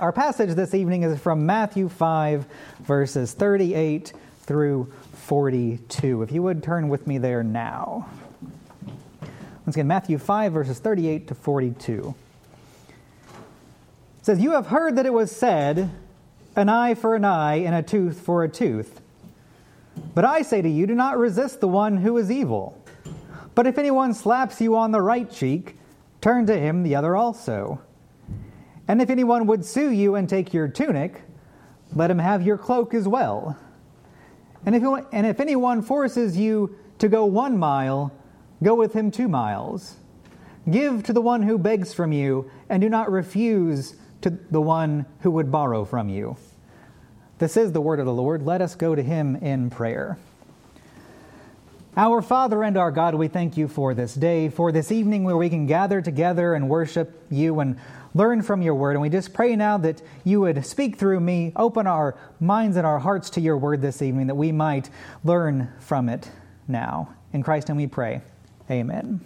Our passage this evening is from Matthew 5, verses 38 through 42. If you would turn with me there now. Once again, Matthew 5, verses 38 to 42. It says, You have heard that it was said, an eye for an eye and a tooth for a tooth. But I say to you, do not resist the one who is evil. But if anyone slaps you on the right cheek, turn to him the other also. And if anyone would sue you and take your tunic, let him have your cloak as well. And if, and if anyone forces you to go one mile, go with him two miles. Give to the one who begs from you, and do not refuse to the one who would borrow from you. This is the word of the Lord. Let us go to him in prayer. Our Father and our God, we thank you for this day, for this evening where we can gather together and worship you and learn from your word. And we just pray now that you would speak through me, open our minds and our hearts to your word this evening, that we might learn from it now. In Christ, and we pray. Amen.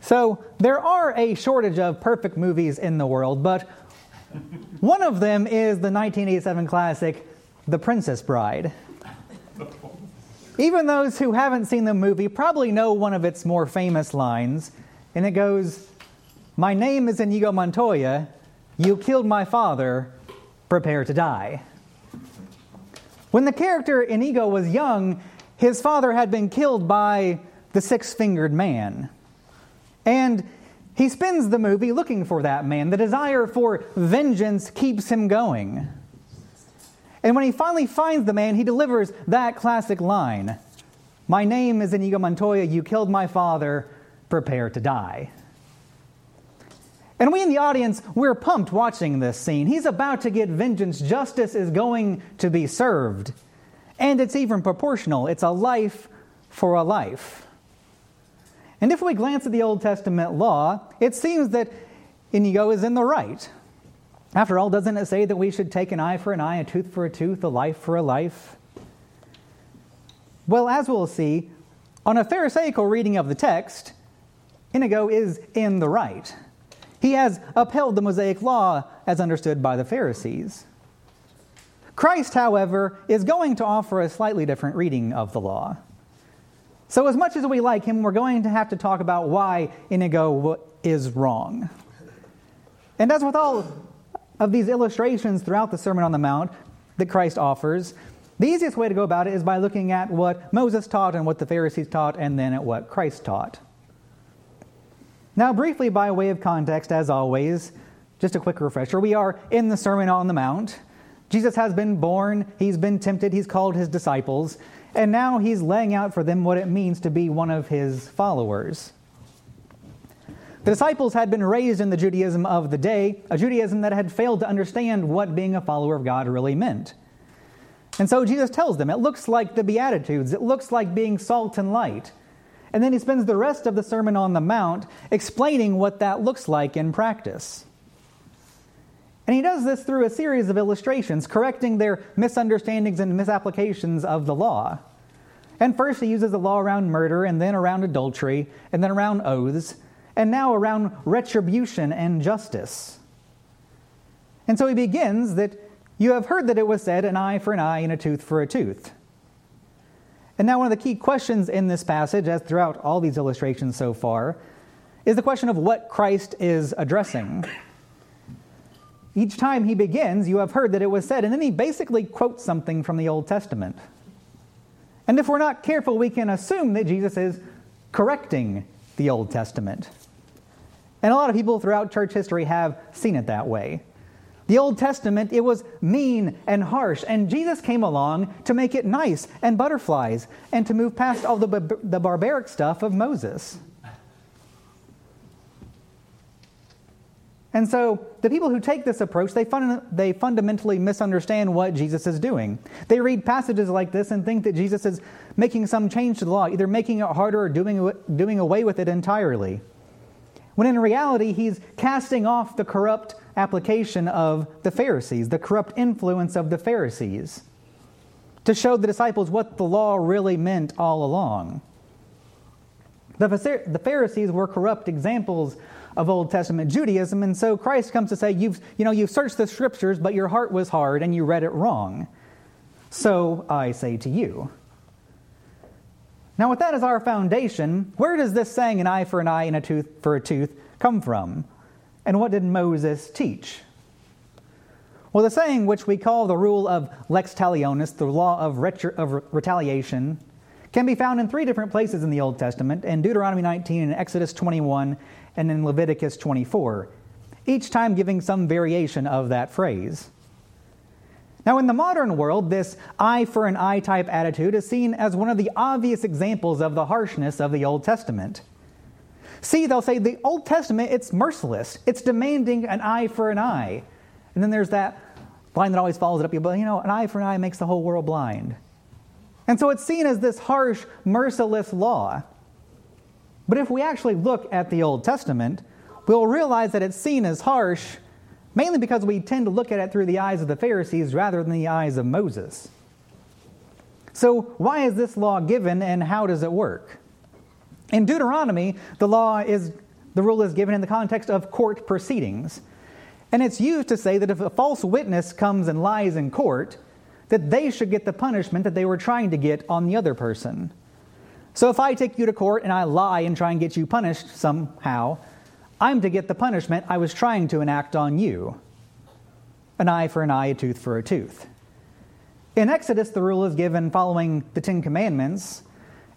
So, there are a shortage of perfect movies in the world, but one of them is the 1987 classic, The Princess Bride. Even those who haven't seen the movie probably know one of its more famous lines, and it goes, My name is Inigo Montoya. You killed my father. Prepare to die. When the character Inigo was young, his father had been killed by the six fingered man. And he spends the movie looking for that man. The desire for vengeance keeps him going. And when he finally finds the man, he delivers that classic line My name is Inigo Montoya. You killed my father. Prepare to die. And we in the audience, we're pumped watching this scene. He's about to get vengeance. Justice is going to be served. And it's even proportional. It's a life for a life. And if we glance at the Old Testament law, it seems that Inigo is in the right. After all, doesn't it say that we should take an eye for an eye, a tooth for a tooth, a life for a life? Well, as we'll see, on a Pharisaical reading of the text, Inigo is in the right. He has upheld the Mosaic law as understood by the Pharisees. Christ, however, is going to offer a slightly different reading of the law. So, as much as we like him, we're going to have to talk about why Inigo is wrong. And as with all of these illustrations throughout the Sermon on the Mount that Christ offers, the easiest way to go about it is by looking at what Moses taught and what the Pharisees taught, and then at what Christ taught. Now, briefly, by way of context, as always, just a quick refresher we are in the Sermon on the Mount. Jesus has been born, he's been tempted, he's called his disciples, and now he's laying out for them what it means to be one of his followers. The disciples had been raised in the Judaism of the day, a Judaism that had failed to understand what being a follower of God really meant. And so Jesus tells them it looks like the Beatitudes, it looks like being salt and light. And then he spends the rest of the Sermon on the Mount explaining what that looks like in practice. And he does this through a series of illustrations, correcting their misunderstandings and misapplications of the law. And first, he uses the law around murder, and then around adultery, and then around oaths, and now around retribution and justice. And so he begins that you have heard that it was said, an eye for an eye and a tooth for a tooth. And now, one of the key questions in this passage, as throughout all these illustrations so far, is the question of what Christ is addressing. Each time he begins, you have heard that it was said, and then he basically quotes something from the Old Testament. And if we're not careful, we can assume that Jesus is correcting the Old Testament. And a lot of people throughout church history have seen it that way. The Old Testament, it was mean and harsh, and Jesus came along to make it nice and butterflies and to move past all the, the barbaric stuff of Moses. And so the people who take this approach, they, fun- they fundamentally misunderstand what Jesus is doing. They read passages like this and think that Jesus is making some change to the law, either making it harder or doing, doing away with it entirely. When in reality, he's casting off the corrupt application of the Pharisees, the corrupt influence of the Pharisees, to show the disciples what the law really meant all along. The Pharisees were corrupt examples of Old Testament Judaism. And so Christ comes to say, you've, you know, you've searched the scriptures, but your heart was hard and you read it wrong. So I say to you. Now, with that as our foundation, where does this saying, an eye for an eye and a tooth for a tooth, come from? And what did Moses teach? Well, the saying, which we call the rule of lex talionis, the law of, retri- of retaliation, can be found in three different places in the Old Testament in Deuteronomy 19, in Exodus 21, and in Leviticus 24, each time giving some variation of that phrase. Now, in the modern world, this eye for an eye type attitude is seen as one of the obvious examples of the harshness of the Old Testament. See, they'll say the Old Testament, it's merciless, it's demanding an eye for an eye. And then there's that line that always follows it up, you know, an eye for an eye makes the whole world blind. And so it's seen as this harsh, merciless law. But if we actually look at the Old Testament, we'll realize that it's seen as harsh mainly because we tend to look at it through the eyes of the Pharisees rather than the eyes of Moses. So, why is this law given and how does it work? In Deuteronomy, the law is the rule is given in the context of court proceedings. And it's used to say that if a false witness comes and lies in court, that they should get the punishment that they were trying to get on the other person. So if I take you to court and I lie and try and get you punished somehow, I'm to get the punishment I was trying to enact on you an eye for an eye, a tooth for a tooth. In Exodus, the rule is given following the Ten Commandments.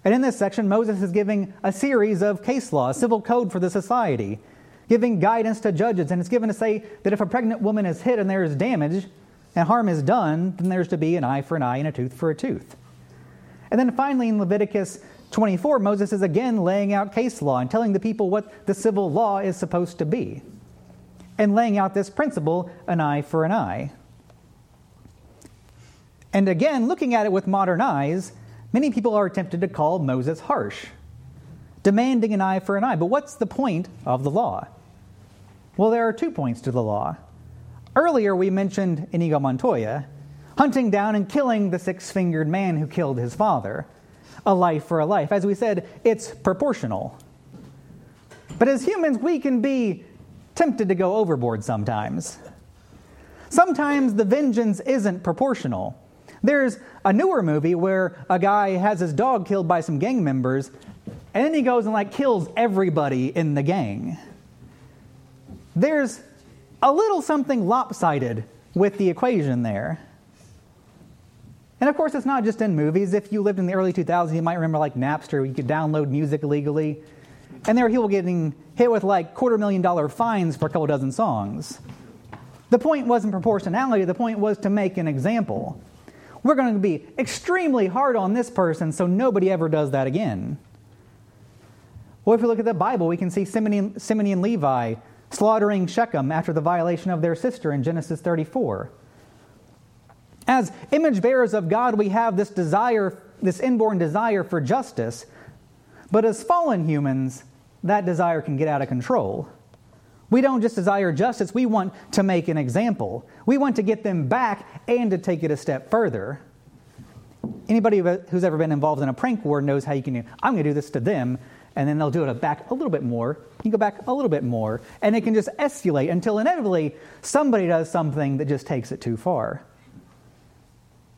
And in this section, Moses is giving a series of case law, civil code for the society, giving guidance to judges. And it's given to say that if a pregnant woman is hit and there is damage and harm is done, then there's to be an eye for an eye and a tooth for a tooth. And then finally, in Leviticus 24, Moses is again laying out case law and telling the people what the civil law is supposed to be, and laying out this principle an eye for an eye. And again, looking at it with modern eyes, many people are tempted to call Moses harsh, demanding an eye for an eye. But what's the point of the law? Well, there are two points to the law. Earlier, we mentioned Inigo Montoya hunting down and killing the six fingered man who killed his father a life for a life. As we said, it's proportional. But as humans, we can be tempted to go overboard sometimes. Sometimes the vengeance isn't proportional. There's a newer movie where a guy has his dog killed by some gang members, and then he goes and like kills everybody in the gang. There's a little something lopsided with the equation there. And of course, it's not just in movies. If you lived in the early 2000s, you might remember like Napster, where you could download music illegally. And there were people getting hit with like quarter million dollar fines for a couple dozen songs. The point wasn't proportionality, the point was to make an example. We're going to be extremely hard on this person so nobody ever does that again. Well, if we look at the Bible, we can see Simeon, Simeon and Levi slaughtering Shechem after the violation of their sister in Genesis 34. As image bearers of God, we have this desire, this inborn desire for justice, but as fallen humans, that desire can get out of control. We don't just desire justice, we want to make an example. We want to get them back and to take it a step further. Anybody who's ever been involved in a prank war knows how you can, do, I'm going to do this to them, and then they'll do it back a little bit more. You go back a little bit more, and it can just escalate until inevitably somebody does something that just takes it too far.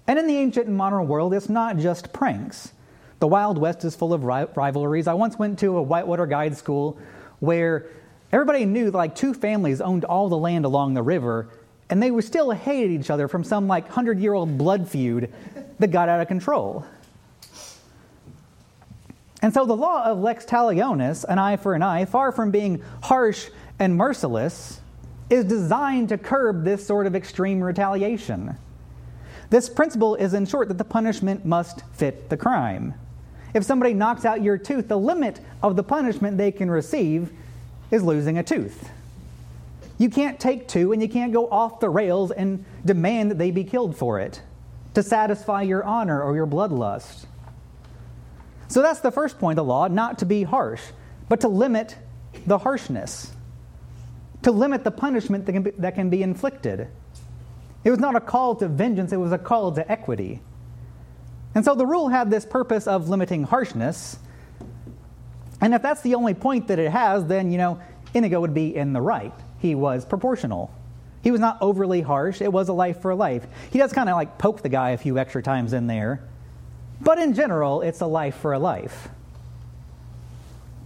And in the ancient and modern world, it's not just pranks. The Wild West is full of rivalries. I once went to a Whitewater guide school where everybody knew like two families owned all the land along the river, and they were still hated each other from some like hundred year old blood feud that got out of control. And so the law of lex talionis, an eye for an eye, far from being harsh and merciless, is designed to curb this sort of extreme retaliation. This principle is, in short, that the punishment must fit the crime. If somebody knocks out your tooth, the limit of the punishment they can receive is losing a tooth. You can't take two and you can't go off the rails and demand that they be killed for it to satisfy your honor or your bloodlust. So that's the first point of the law not to be harsh, but to limit the harshness, to limit the punishment that can be, that can be inflicted. It was not a call to vengeance, it was a call to equity. And so the rule had this purpose of limiting harshness. And if that's the only point that it has, then, you know, Inigo would be in the right. He was proportional. He was not overly harsh. It was a life for a life. He does kind of like poke the guy a few extra times in there. But in general, it's a life for a life.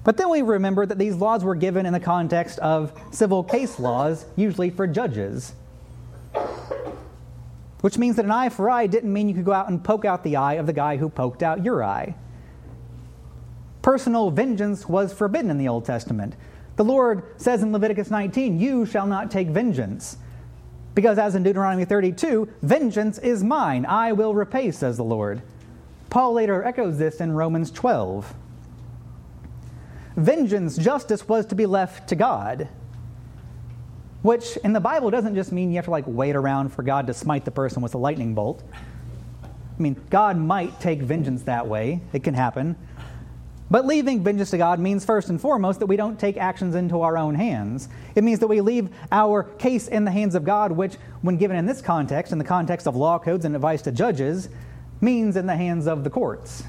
But then we remember that these laws were given in the context of civil case laws, usually for judges. Which means that an eye for eye didn't mean you could go out and poke out the eye of the guy who poked out your eye. Personal vengeance was forbidden in the Old Testament. The Lord says in Leviticus 19, You shall not take vengeance. Because as in Deuteronomy 32, vengeance is mine, I will repay, says the Lord. Paul later echoes this in Romans 12. Vengeance, justice was to be left to God. Which in the Bible doesn't just mean you have to like wait around for God to smite the person with a lightning bolt. I mean, God might take vengeance that way, it can happen. But leaving vengeance to God means first and foremost that we don't take actions into our own hands. It means that we leave our case in the hands of God, which, when given in this context, in the context of law codes and advice to judges, means in the hands of the courts.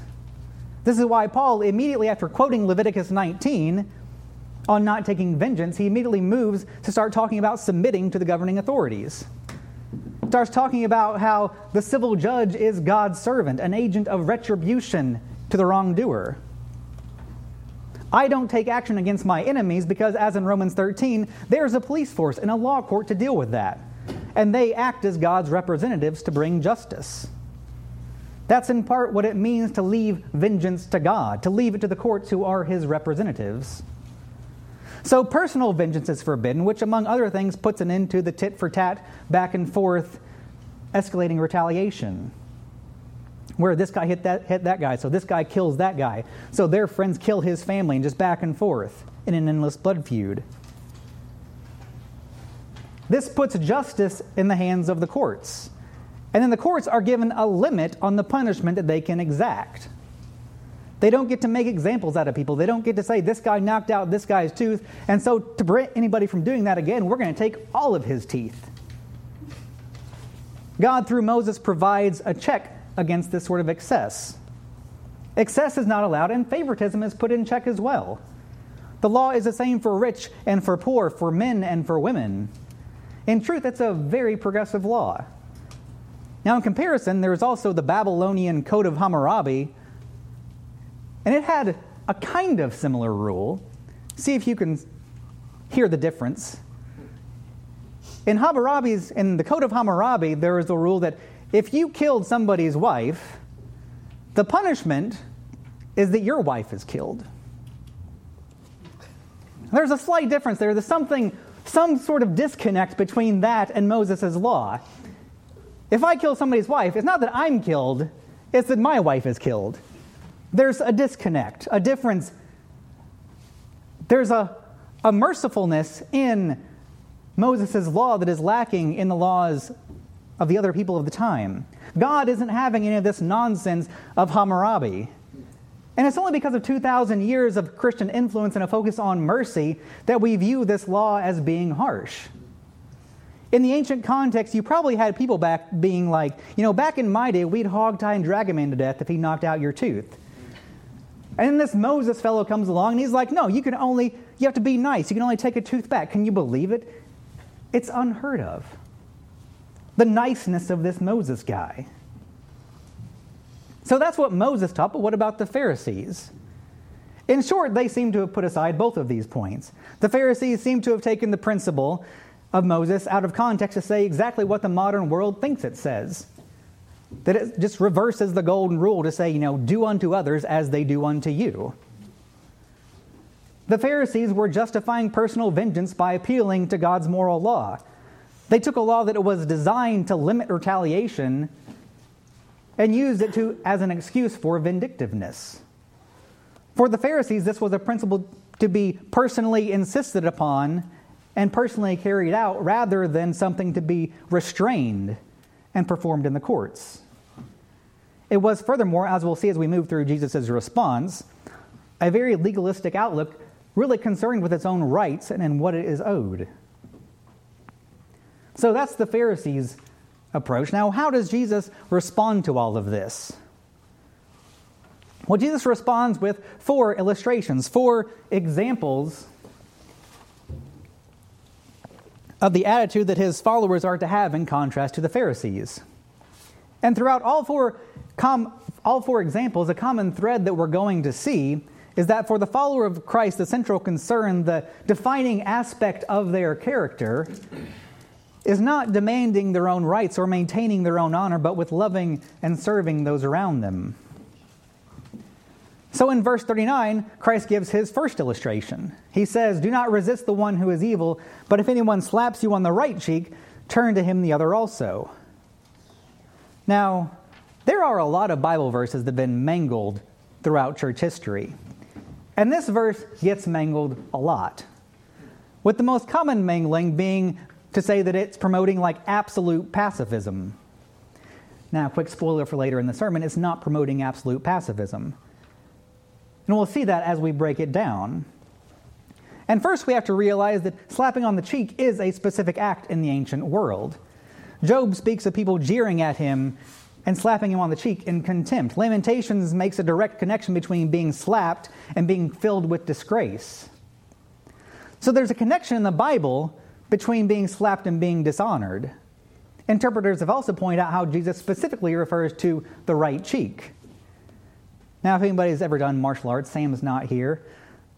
This is why Paul, immediately after quoting Leviticus 19 on not taking vengeance, he immediately moves to start talking about submitting to the governing authorities. Starts talking about how the civil judge is God's servant, an agent of retribution to the wrongdoer. I don't take action against my enemies because, as in Romans 13, there's a police force and a law court to deal with that. And they act as God's representatives to bring justice. That's in part what it means to leave vengeance to God, to leave it to the courts who are his representatives. So, personal vengeance is forbidden, which, among other things, puts an end to the tit for tat, back and forth, escalating retaliation where this guy hit that, hit that guy, so this guy kills that guy. So their friends kill his family and just back and forth in an endless blood feud. This puts justice in the hands of the courts. And then the courts are given a limit on the punishment that they can exact. They don't get to make examples out of people. They don't get to say, this guy knocked out this guy's tooth, and so to prevent anybody from doing that again, we're going to take all of his teeth. God, through Moses, provides a check against this sort of excess. Excess is not allowed, and favoritism is put in check as well. The law is the same for rich and for poor, for men and for women. In truth, it's a very progressive law. Now, in comparison, there is also the Babylonian Code of Hammurabi, and it had a kind of similar rule. See if you can hear the difference. In Hammurabi's, in the Code of Hammurabi, there is a rule that if you killed somebody's wife, the punishment is that your wife is killed. There's a slight difference there. There's something, some sort of disconnect between that and Moses' law. If I kill somebody's wife, it's not that I'm killed, it's that my wife is killed. There's a disconnect, a difference. There's a, a mercifulness in Moses' law that is lacking in the laws of the other people of the time. God isn't having any of this nonsense of Hammurabi. And it's only because of 2,000 years of Christian influence and a focus on mercy that we view this law as being harsh. In the ancient context, you probably had people back being like, you know, back in my day, we'd hog tie and drag a man to death if he knocked out your tooth. And then this Moses fellow comes along and he's like, no, you can only, you have to be nice. You can only take a tooth back. Can you believe it? It's unheard of the niceness of this Moses guy. So that's what Moses taught, but what about the Pharisees? In short, they seem to have put aside both of these points. The Pharisees seem to have taken the principle of Moses out of context to say exactly what the modern world thinks it says. That it just reverses the golden rule to say, you know, do unto others as they do unto you. The Pharisees were justifying personal vengeance by appealing to God's moral law. They took a law that was designed to limit retaliation and used it to, as an excuse for vindictiveness. For the Pharisees, this was a principle to be personally insisted upon and personally carried out rather than something to be restrained and performed in the courts. It was, furthermore, as we'll see as we move through Jesus' response, a very legalistic outlook, really concerned with its own rights and, and what it is owed. So that's the Pharisees' approach. Now, how does Jesus respond to all of this? Well, Jesus responds with four illustrations, four examples of the attitude that his followers are to have in contrast to the Pharisees. And throughout all four, com- all four examples, a common thread that we're going to see is that for the follower of Christ, the central concern, the defining aspect of their character, is not demanding their own rights or maintaining their own honor, but with loving and serving those around them. So in verse 39, Christ gives his first illustration. He says, Do not resist the one who is evil, but if anyone slaps you on the right cheek, turn to him the other also. Now, there are a lot of Bible verses that have been mangled throughout church history. And this verse gets mangled a lot. With the most common mangling being to say that it's promoting like absolute pacifism. Now, quick spoiler for later in the sermon, it's not promoting absolute pacifism. And we'll see that as we break it down. And first, we have to realize that slapping on the cheek is a specific act in the ancient world. Job speaks of people jeering at him and slapping him on the cheek in contempt. Lamentations makes a direct connection between being slapped and being filled with disgrace. So there's a connection in the Bible between being slapped and being dishonored. Interpreters have also pointed out how Jesus specifically refers to the right cheek. Now, if anybody's ever done martial arts, Sam's not here,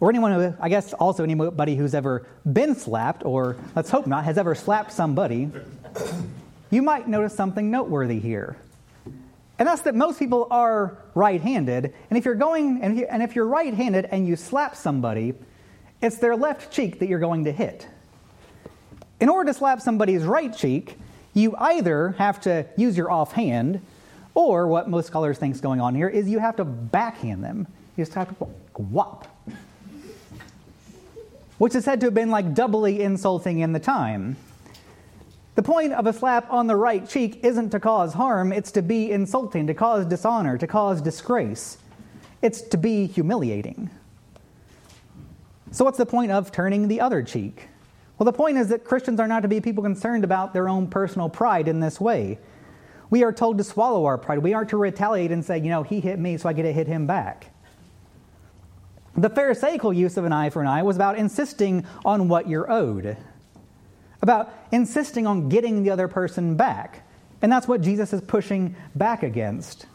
or anyone who, I guess also anybody who's ever been slapped, or let's hope not, has ever slapped somebody, you might notice something noteworthy here. And that's that most people are right handed. And if you're going, and if you're right handed and you slap somebody, it's their left cheek that you're going to hit. In order to slap somebody's right cheek, you either have to use your offhand, or what most scholars think is going on here is you have to backhand them. You just have to whop. Which is said to have been like doubly insulting in the time. The point of a slap on the right cheek isn't to cause harm, it's to be insulting, to cause dishonor, to cause disgrace. It's to be humiliating. So, what's the point of turning the other cheek? Well, the point is that Christians are not to be people concerned about their own personal pride in this way. We are told to swallow our pride. We aren't to retaliate and say, you know, he hit me, so I get to hit him back. The Pharisaical use of an eye for an eye was about insisting on what you're owed, about insisting on getting the other person back. And that's what Jesus is pushing back against.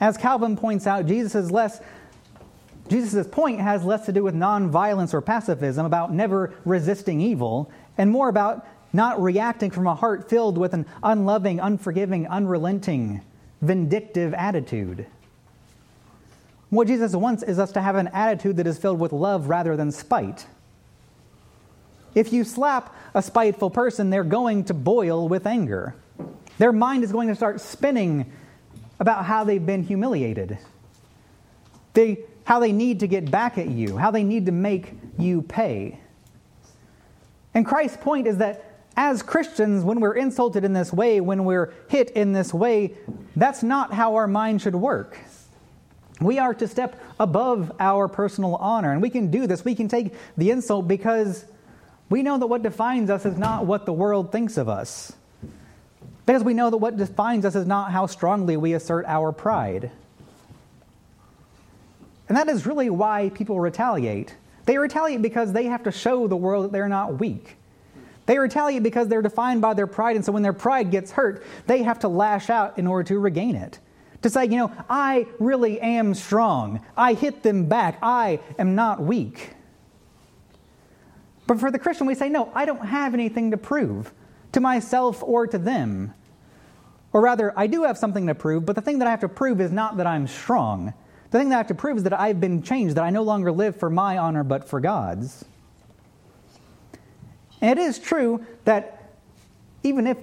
As Calvin points out, Jesus less Jesus' point has less to do with nonviolence or pacifism, about never resisting evil, and more about not reacting from a heart filled with an unloving, unforgiving, unrelenting, vindictive attitude. What Jesus wants is us to have an attitude that is filled with love rather than spite. If you slap a spiteful person, they're going to boil with anger. Their mind is going to start spinning about how they've been humiliated, they, how they need to get back at you, how they need to make you pay. And Christ's point is that as Christians, when we're insulted in this way, when we're hit in this way, that's not how our mind should work. We are to step above our personal honor. And we can do this. We can take the insult because we know that what defines us is not what the world thinks of us. Because we know that what defines us is not how strongly we assert our pride. And that is really why people retaliate. They retaliate because they have to show the world that they're not weak. They retaliate because they're defined by their pride, and so when their pride gets hurt, they have to lash out in order to regain it. To say, you know, I really am strong. I hit them back. I am not weak. But for the Christian, we say, no, I don't have anything to prove to myself or to them. Or rather, I do have something to prove, but the thing that I have to prove is not that I'm strong. The thing that I have to prove is that I've been changed, that I no longer live for my honor, but for God's. And it is true that even if,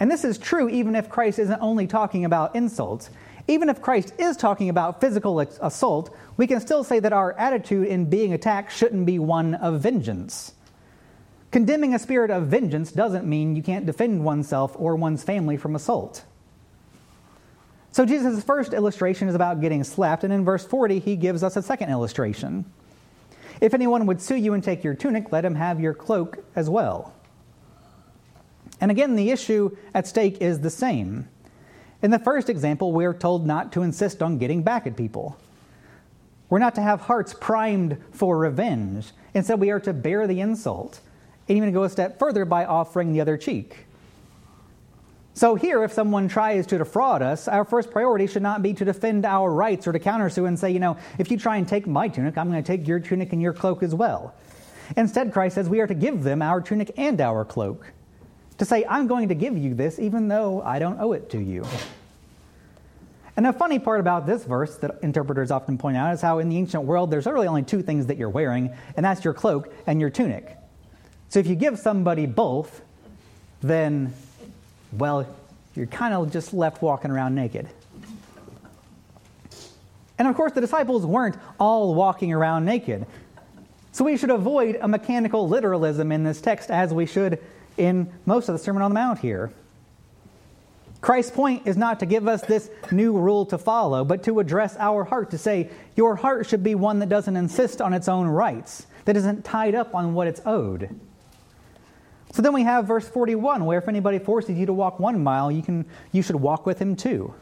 and this is true even if Christ isn't only talking about insults, even if Christ is talking about physical assault, we can still say that our attitude in being attacked shouldn't be one of vengeance. Condemning a spirit of vengeance doesn't mean you can't defend oneself or one's family from assault. So, Jesus' first illustration is about getting slapped, and in verse 40, he gives us a second illustration. If anyone would sue you and take your tunic, let him have your cloak as well. And again, the issue at stake is the same. In the first example, we're told not to insist on getting back at people. We're not to have hearts primed for revenge. Instead, we are to bear the insult. and even go a step further by offering the other cheek. So, here, if someone tries to defraud us, our first priority should not be to defend our rights or to countersue and say, you know, if you try and take my tunic, I'm going to take your tunic and your cloak as well. Instead, Christ says we are to give them our tunic and our cloak. To say, I'm going to give you this even though I don't owe it to you. And the funny part about this verse that interpreters often point out is how in the ancient world there's really only two things that you're wearing, and that's your cloak and your tunic. So if you give somebody both, then well, you're kind of just left walking around naked. And of course, the disciples weren't all walking around naked. So we should avoid a mechanical literalism in this text as we should in most of the Sermon on the Mount here. Christ's point is not to give us this new rule to follow, but to address our heart, to say, Your heart should be one that doesn't insist on its own rights, that isn't tied up on what it's owed. So then we have verse 41, where if anybody forces you to walk one mile, you, can, you should walk with him too.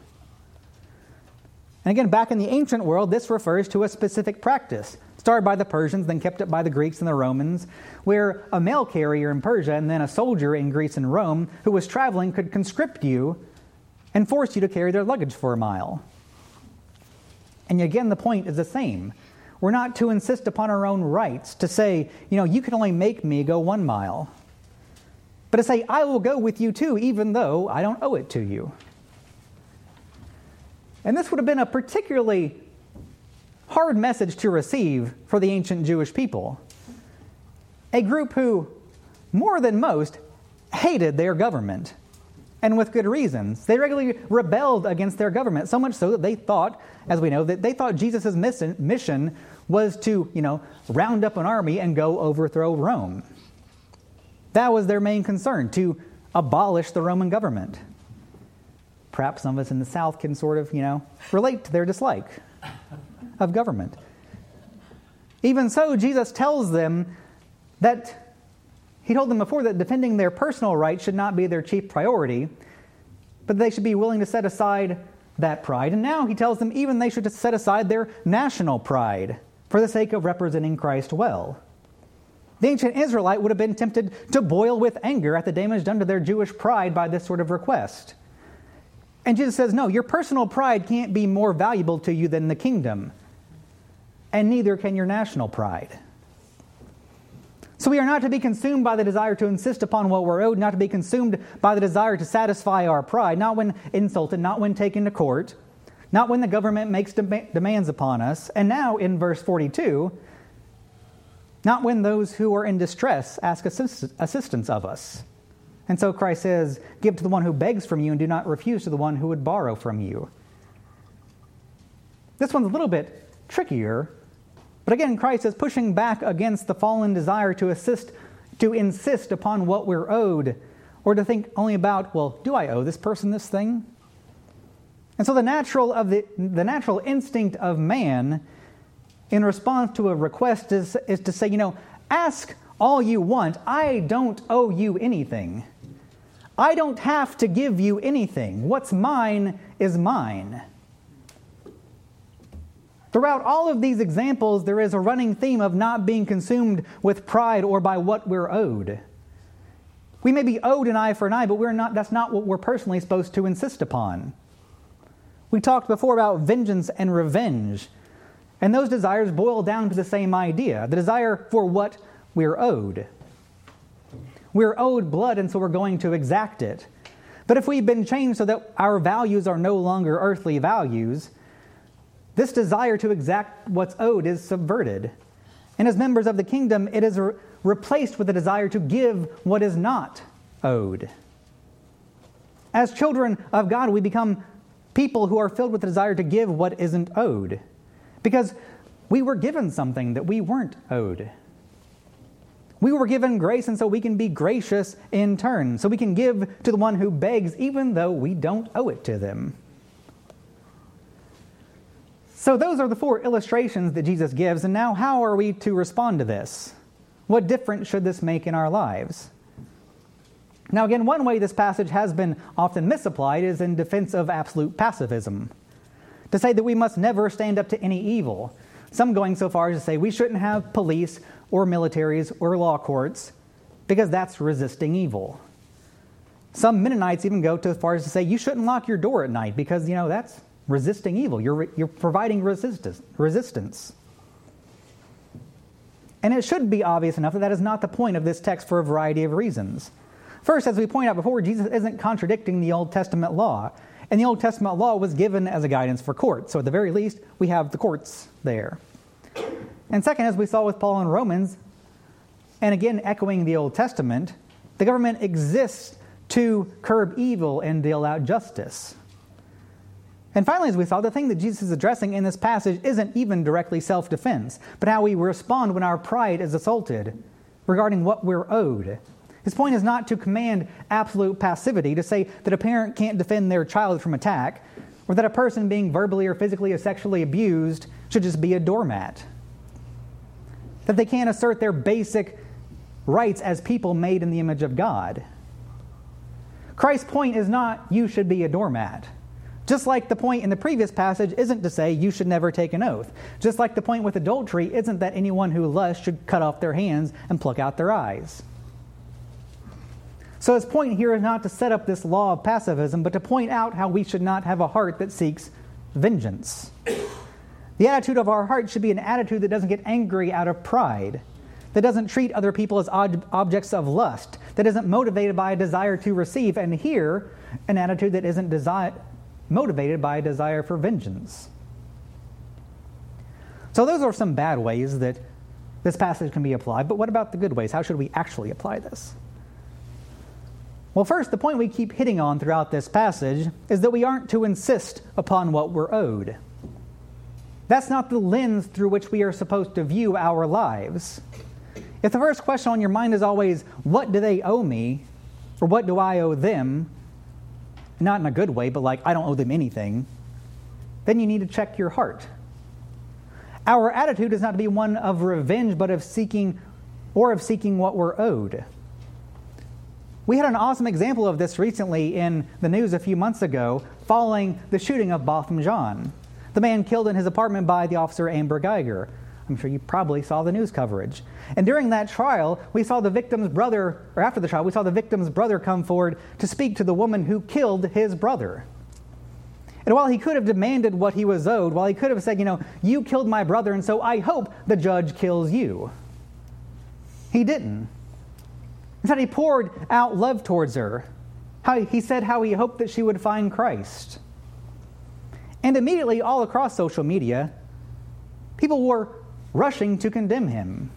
And again, back in the ancient world, this refers to a specific practice, started by the Persians, then kept up by the Greeks and the Romans, where a mail carrier in Persia and then a soldier in Greece and Rome who was traveling could conscript you and force you to carry their luggage for a mile. And again, the point is the same. We're not to insist upon our own rights, to say, you know, you can only make me go one mile but to say, I will go with you too, even though I don't owe it to you. And this would have been a particularly hard message to receive for the ancient Jewish people. A group who, more than most, hated their government, and with good reasons. They regularly rebelled against their government, so much so that they thought, as we know, that they thought Jesus' mission was to, you know, round up an army and go overthrow Rome. That was their main concern, to abolish the Roman government. Perhaps some of us in the South can sort of, you know, relate to their dislike of government. Even so, Jesus tells them that he told them before that defending their personal rights should not be their chief priority, but they should be willing to set aside that pride. And now he tells them even they should set aside their national pride for the sake of representing Christ well. The ancient Israelite would have been tempted to boil with anger at the damage done to their Jewish pride by this sort of request. And Jesus says, No, your personal pride can't be more valuable to you than the kingdom, and neither can your national pride. So we are not to be consumed by the desire to insist upon what we're owed, not to be consumed by the desire to satisfy our pride, not when insulted, not when taken to court, not when the government makes demands upon us. And now in verse 42, not when those who are in distress ask assist- assistance of us. And so Christ says, Give to the one who begs from you, and do not refuse to the one who would borrow from you. This one's a little bit trickier, but again, Christ is pushing back against the fallen desire to assist, to insist upon what we're owed, or to think only about, well, do I owe this person this thing? And so the natural of the, the natural instinct of man in response to a request is, is to say, you know, ask all you want. I don't owe you anything. I don't have to give you anything. What's mine is mine. Throughout all of these examples, there is a running theme of not being consumed with pride or by what we're owed. We may be owed an eye for an eye, but we're not, that's not what we're personally supposed to insist upon. We talked before about vengeance and revenge. And those desires boil down to the same idea the desire for what we're owed. We're owed blood, and so we're going to exact it. But if we've been changed so that our values are no longer earthly values, this desire to exact what's owed is subverted. And as members of the kingdom, it is re- replaced with a desire to give what is not owed. As children of God, we become people who are filled with the desire to give what isn't owed because we were given something that we weren't owed. We were given grace, and so we can be gracious in turn. So we can give to the one who begs, even though we don't owe it to them. So, those are the four illustrations that Jesus gives, and now how are we to respond to this? What difference should this make in our lives? Now, again, one way this passage has been often misapplied is in defense of absolute pacifism to say that we must never stand up to any evil. Some going so far as to say we shouldn't have police or militaries or law courts because that's resisting evil. Some Mennonites even go as far as to say you shouldn't lock your door at night because, you know, that's resisting evil. You're, you're providing resistance, resistance. And it should be obvious enough that that is not the point of this text for a variety of reasons. First, as we point out before, Jesus isn't contradicting the Old Testament law. And the Old Testament law was given as a guidance for courts. So at the very least, we have the courts there. And second, as we saw with Paul in Romans, and again echoing the Old Testament, the government exists to curb evil and deal out justice. And finally, as we saw, the thing that Jesus is addressing in this passage isn't even directly self defense, but how we respond when our pride is assaulted regarding what we're owed. His point is not to command absolute passivity, to say that a parent can't defend their child from attack, or that a person being verbally or physically or sexually abused should just be a doormat. That they can't assert their basic rights as people made in the image of God. Christ's point is not you should be a doormat. Just like the point in the previous passage isn't to say you should never take an oath. Just like the point with adultery isn't that anyone who lusts should cut off their hands and pluck out their eyes. So his point here is not to set up this law of pacifism, but to point out how we should not have a heart that seeks vengeance. The attitude of our heart should be an attitude that doesn't get angry out of pride, that doesn't treat other people as ob- objects of lust, that isn't motivated by a desire to receive, and here, an attitude that isn't desi- motivated by a desire for vengeance. So, those are some bad ways that this passage can be applied, but what about the good ways? How should we actually apply this? Well, first, the point we keep hitting on throughout this passage is that we aren't to insist upon what we're owed. That's not the lens through which we are supposed to view our lives. If the first question on your mind is always, what do they owe me? Or what do I owe them? Not in a good way, but like, I don't owe them anything. Then you need to check your heart. Our attitude is not to be one of revenge, but of seeking or of seeking what we're owed. We had an awesome example of this recently in the news a few months ago following the shooting of Botham Jean, the man killed in his apartment by the officer Amber Guyger. I'm sure you probably saw the news coverage. And during that trial, we saw the victim's brother, or after the trial, we saw the victim's brother come forward to speak to the woman who killed his brother. And while he could have demanded what he was owed, while he could have said, you know, you killed my brother, and so I hope the judge kills you, he didn't. Instead, he poured out love towards her. How, he said how he hoped that she would find Christ. And immediately, all across social media, people were rushing to condemn him.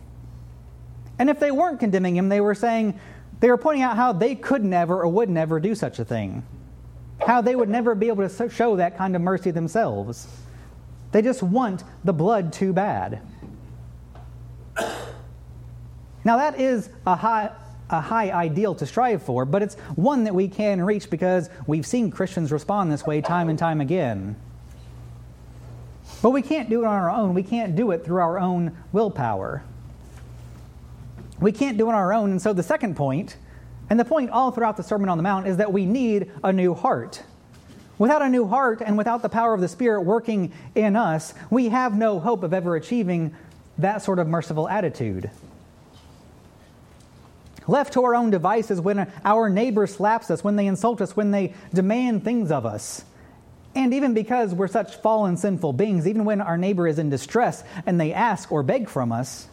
And if they weren't condemning him, they were saying, they were pointing out how they could never or would never do such a thing, how they would never be able to show that kind of mercy themselves. They just want the blood too bad. Now, that is a high, a high ideal to strive for, but it's one that we can reach because we've seen Christians respond this way time and time again. But we can't do it on our own. We can't do it through our own willpower. We can't do it on our own. And so the second point, and the point all throughout the Sermon on the Mount, is that we need a new heart. Without a new heart and without the power of the Spirit working in us, we have no hope of ever achieving that sort of merciful attitude. Left to our own devices, when our neighbor slaps us, when they insult us, when they demand things of us, and even because we're such fallen, sinful beings, even when our neighbor is in distress and they ask or beg from us,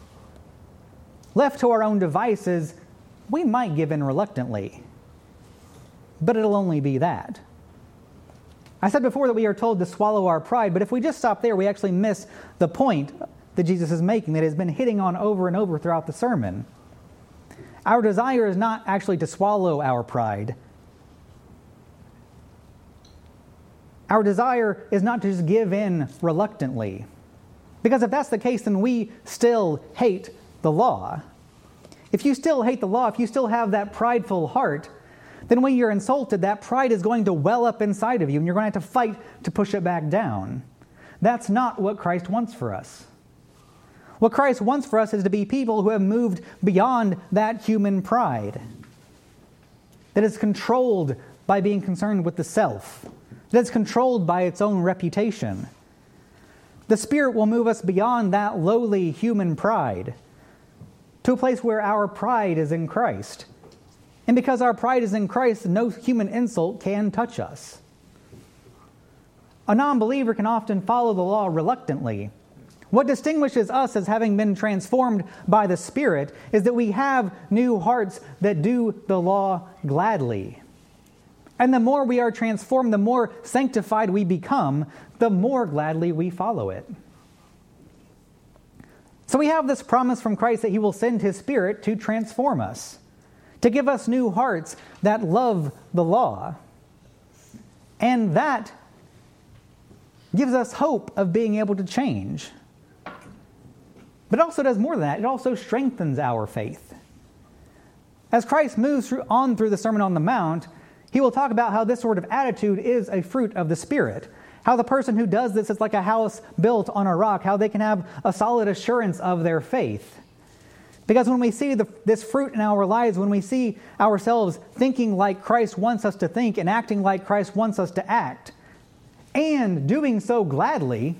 left to our own devices, we might give in reluctantly. But it'll only be that. I said before that we are told to swallow our pride, but if we just stop there, we actually miss the point that Jesus is making that has been hitting on over and over throughout the sermon. Our desire is not actually to swallow our pride. Our desire is not to just give in reluctantly. Because if that's the case, then we still hate the law. If you still hate the law, if you still have that prideful heart, then when you're insulted, that pride is going to well up inside of you, and you're going to have to fight to push it back down. That's not what Christ wants for us. What Christ wants for us is to be people who have moved beyond that human pride, that is controlled by being concerned with the self, that is controlled by its own reputation. The Spirit will move us beyond that lowly human pride to a place where our pride is in Christ. And because our pride is in Christ, no human insult can touch us. A non believer can often follow the law reluctantly. What distinguishes us as having been transformed by the Spirit is that we have new hearts that do the law gladly. And the more we are transformed, the more sanctified we become, the more gladly we follow it. So we have this promise from Christ that He will send His Spirit to transform us, to give us new hearts that love the law. And that gives us hope of being able to change. But it also does more than that, it also strengthens our faith. As Christ moves through, on through the Sermon on the Mount, he will talk about how this sort of attitude is a fruit of the Spirit. How the person who does this is like a house built on a rock, how they can have a solid assurance of their faith. Because when we see the, this fruit in our lives, when we see ourselves thinking like Christ wants us to think and acting like Christ wants us to act, and doing so gladly,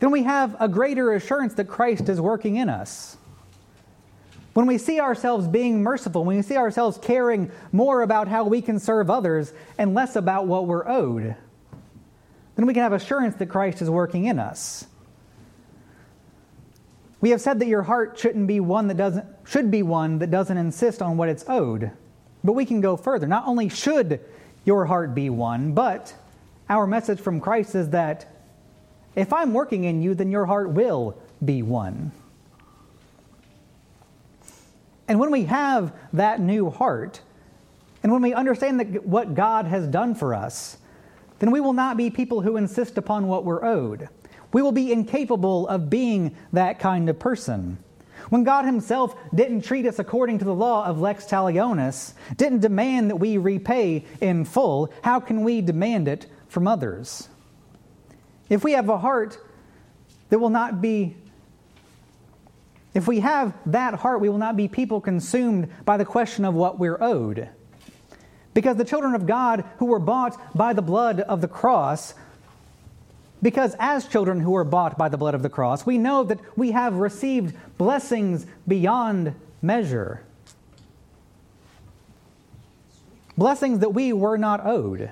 then we have a greater assurance that Christ is working in us. When we see ourselves being merciful, when we see ourselves caring more about how we can serve others and less about what we're owed, then we can have assurance that Christ is working in us. We have said that your heart shouldn't be one that doesn't should be one that doesn't insist on what it's owed. But we can go further. Not only should your heart be one, but our message from Christ is that if I'm working in you, then your heart will be one. And when we have that new heart, and when we understand that what God has done for us, then we will not be people who insist upon what we're owed. We will be incapable of being that kind of person. When God Himself didn't treat us according to the law of lex talionis, didn't demand that we repay in full, how can we demand it from others? If we have a heart that will not be, if we have that heart, we will not be people consumed by the question of what we're owed. Because the children of God who were bought by the blood of the cross, because as children who were bought by the blood of the cross, we know that we have received blessings beyond measure. Blessings that we were not owed.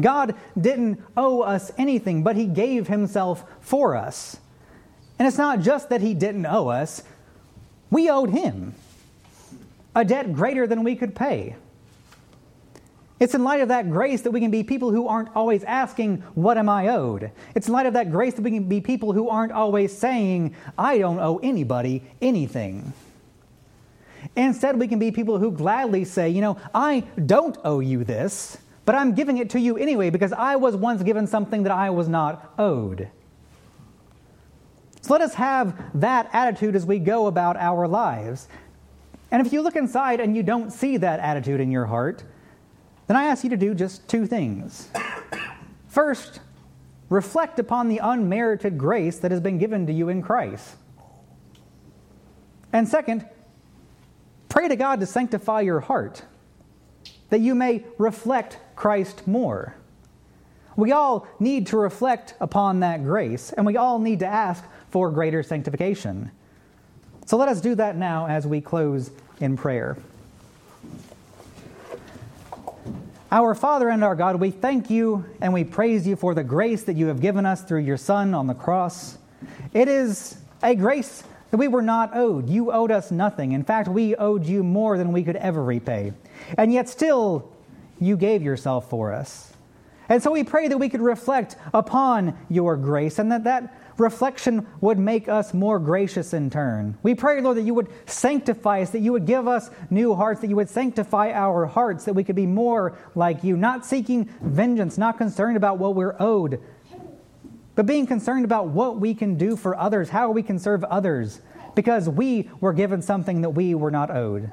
God didn't owe us anything, but He gave Himself for us. And it's not just that He didn't owe us, we owed Him a debt greater than we could pay. It's in light of that grace that we can be people who aren't always asking, What am I owed? It's in light of that grace that we can be people who aren't always saying, I don't owe anybody anything. Instead, we can be people who gladly say, You know, I don't owe you this. But I'm giving it to you anyway because I was once given something that I was not owed. So let us have that attitude as we go about our lives. And if you look inside and you don't see that attitude in your heart, then I ask you to do just two things. First, reflect upon the unmerited grace that has been given to you in Christ. And second, pray to God to sanctify your heart that you may reflect Christ more. We all need to reflect upon that grace, and we all need to ask for greater sanctification. So let us do that now as we close in prayer. Our Father and our God, we thank you and we praise you for the grace that you have given us through your Son on the cross. It is a grace that we were not owed. You owed us nothing. In fact, we owed you more than we could ever repay. And yet, still, you gave yourself for us. And so we pray that we could reflect upon your grace and that that reflection would make us more gracious in turn. We pray, Lord, that you would sanctify us, that you would give us new hearts, that you would sanctify our hearts, that we could be more like you, not seeking vengeance, not concerned about what we're owed, but being concerned about what we can do for others, how we can serve others, because we were given something that we were not owed.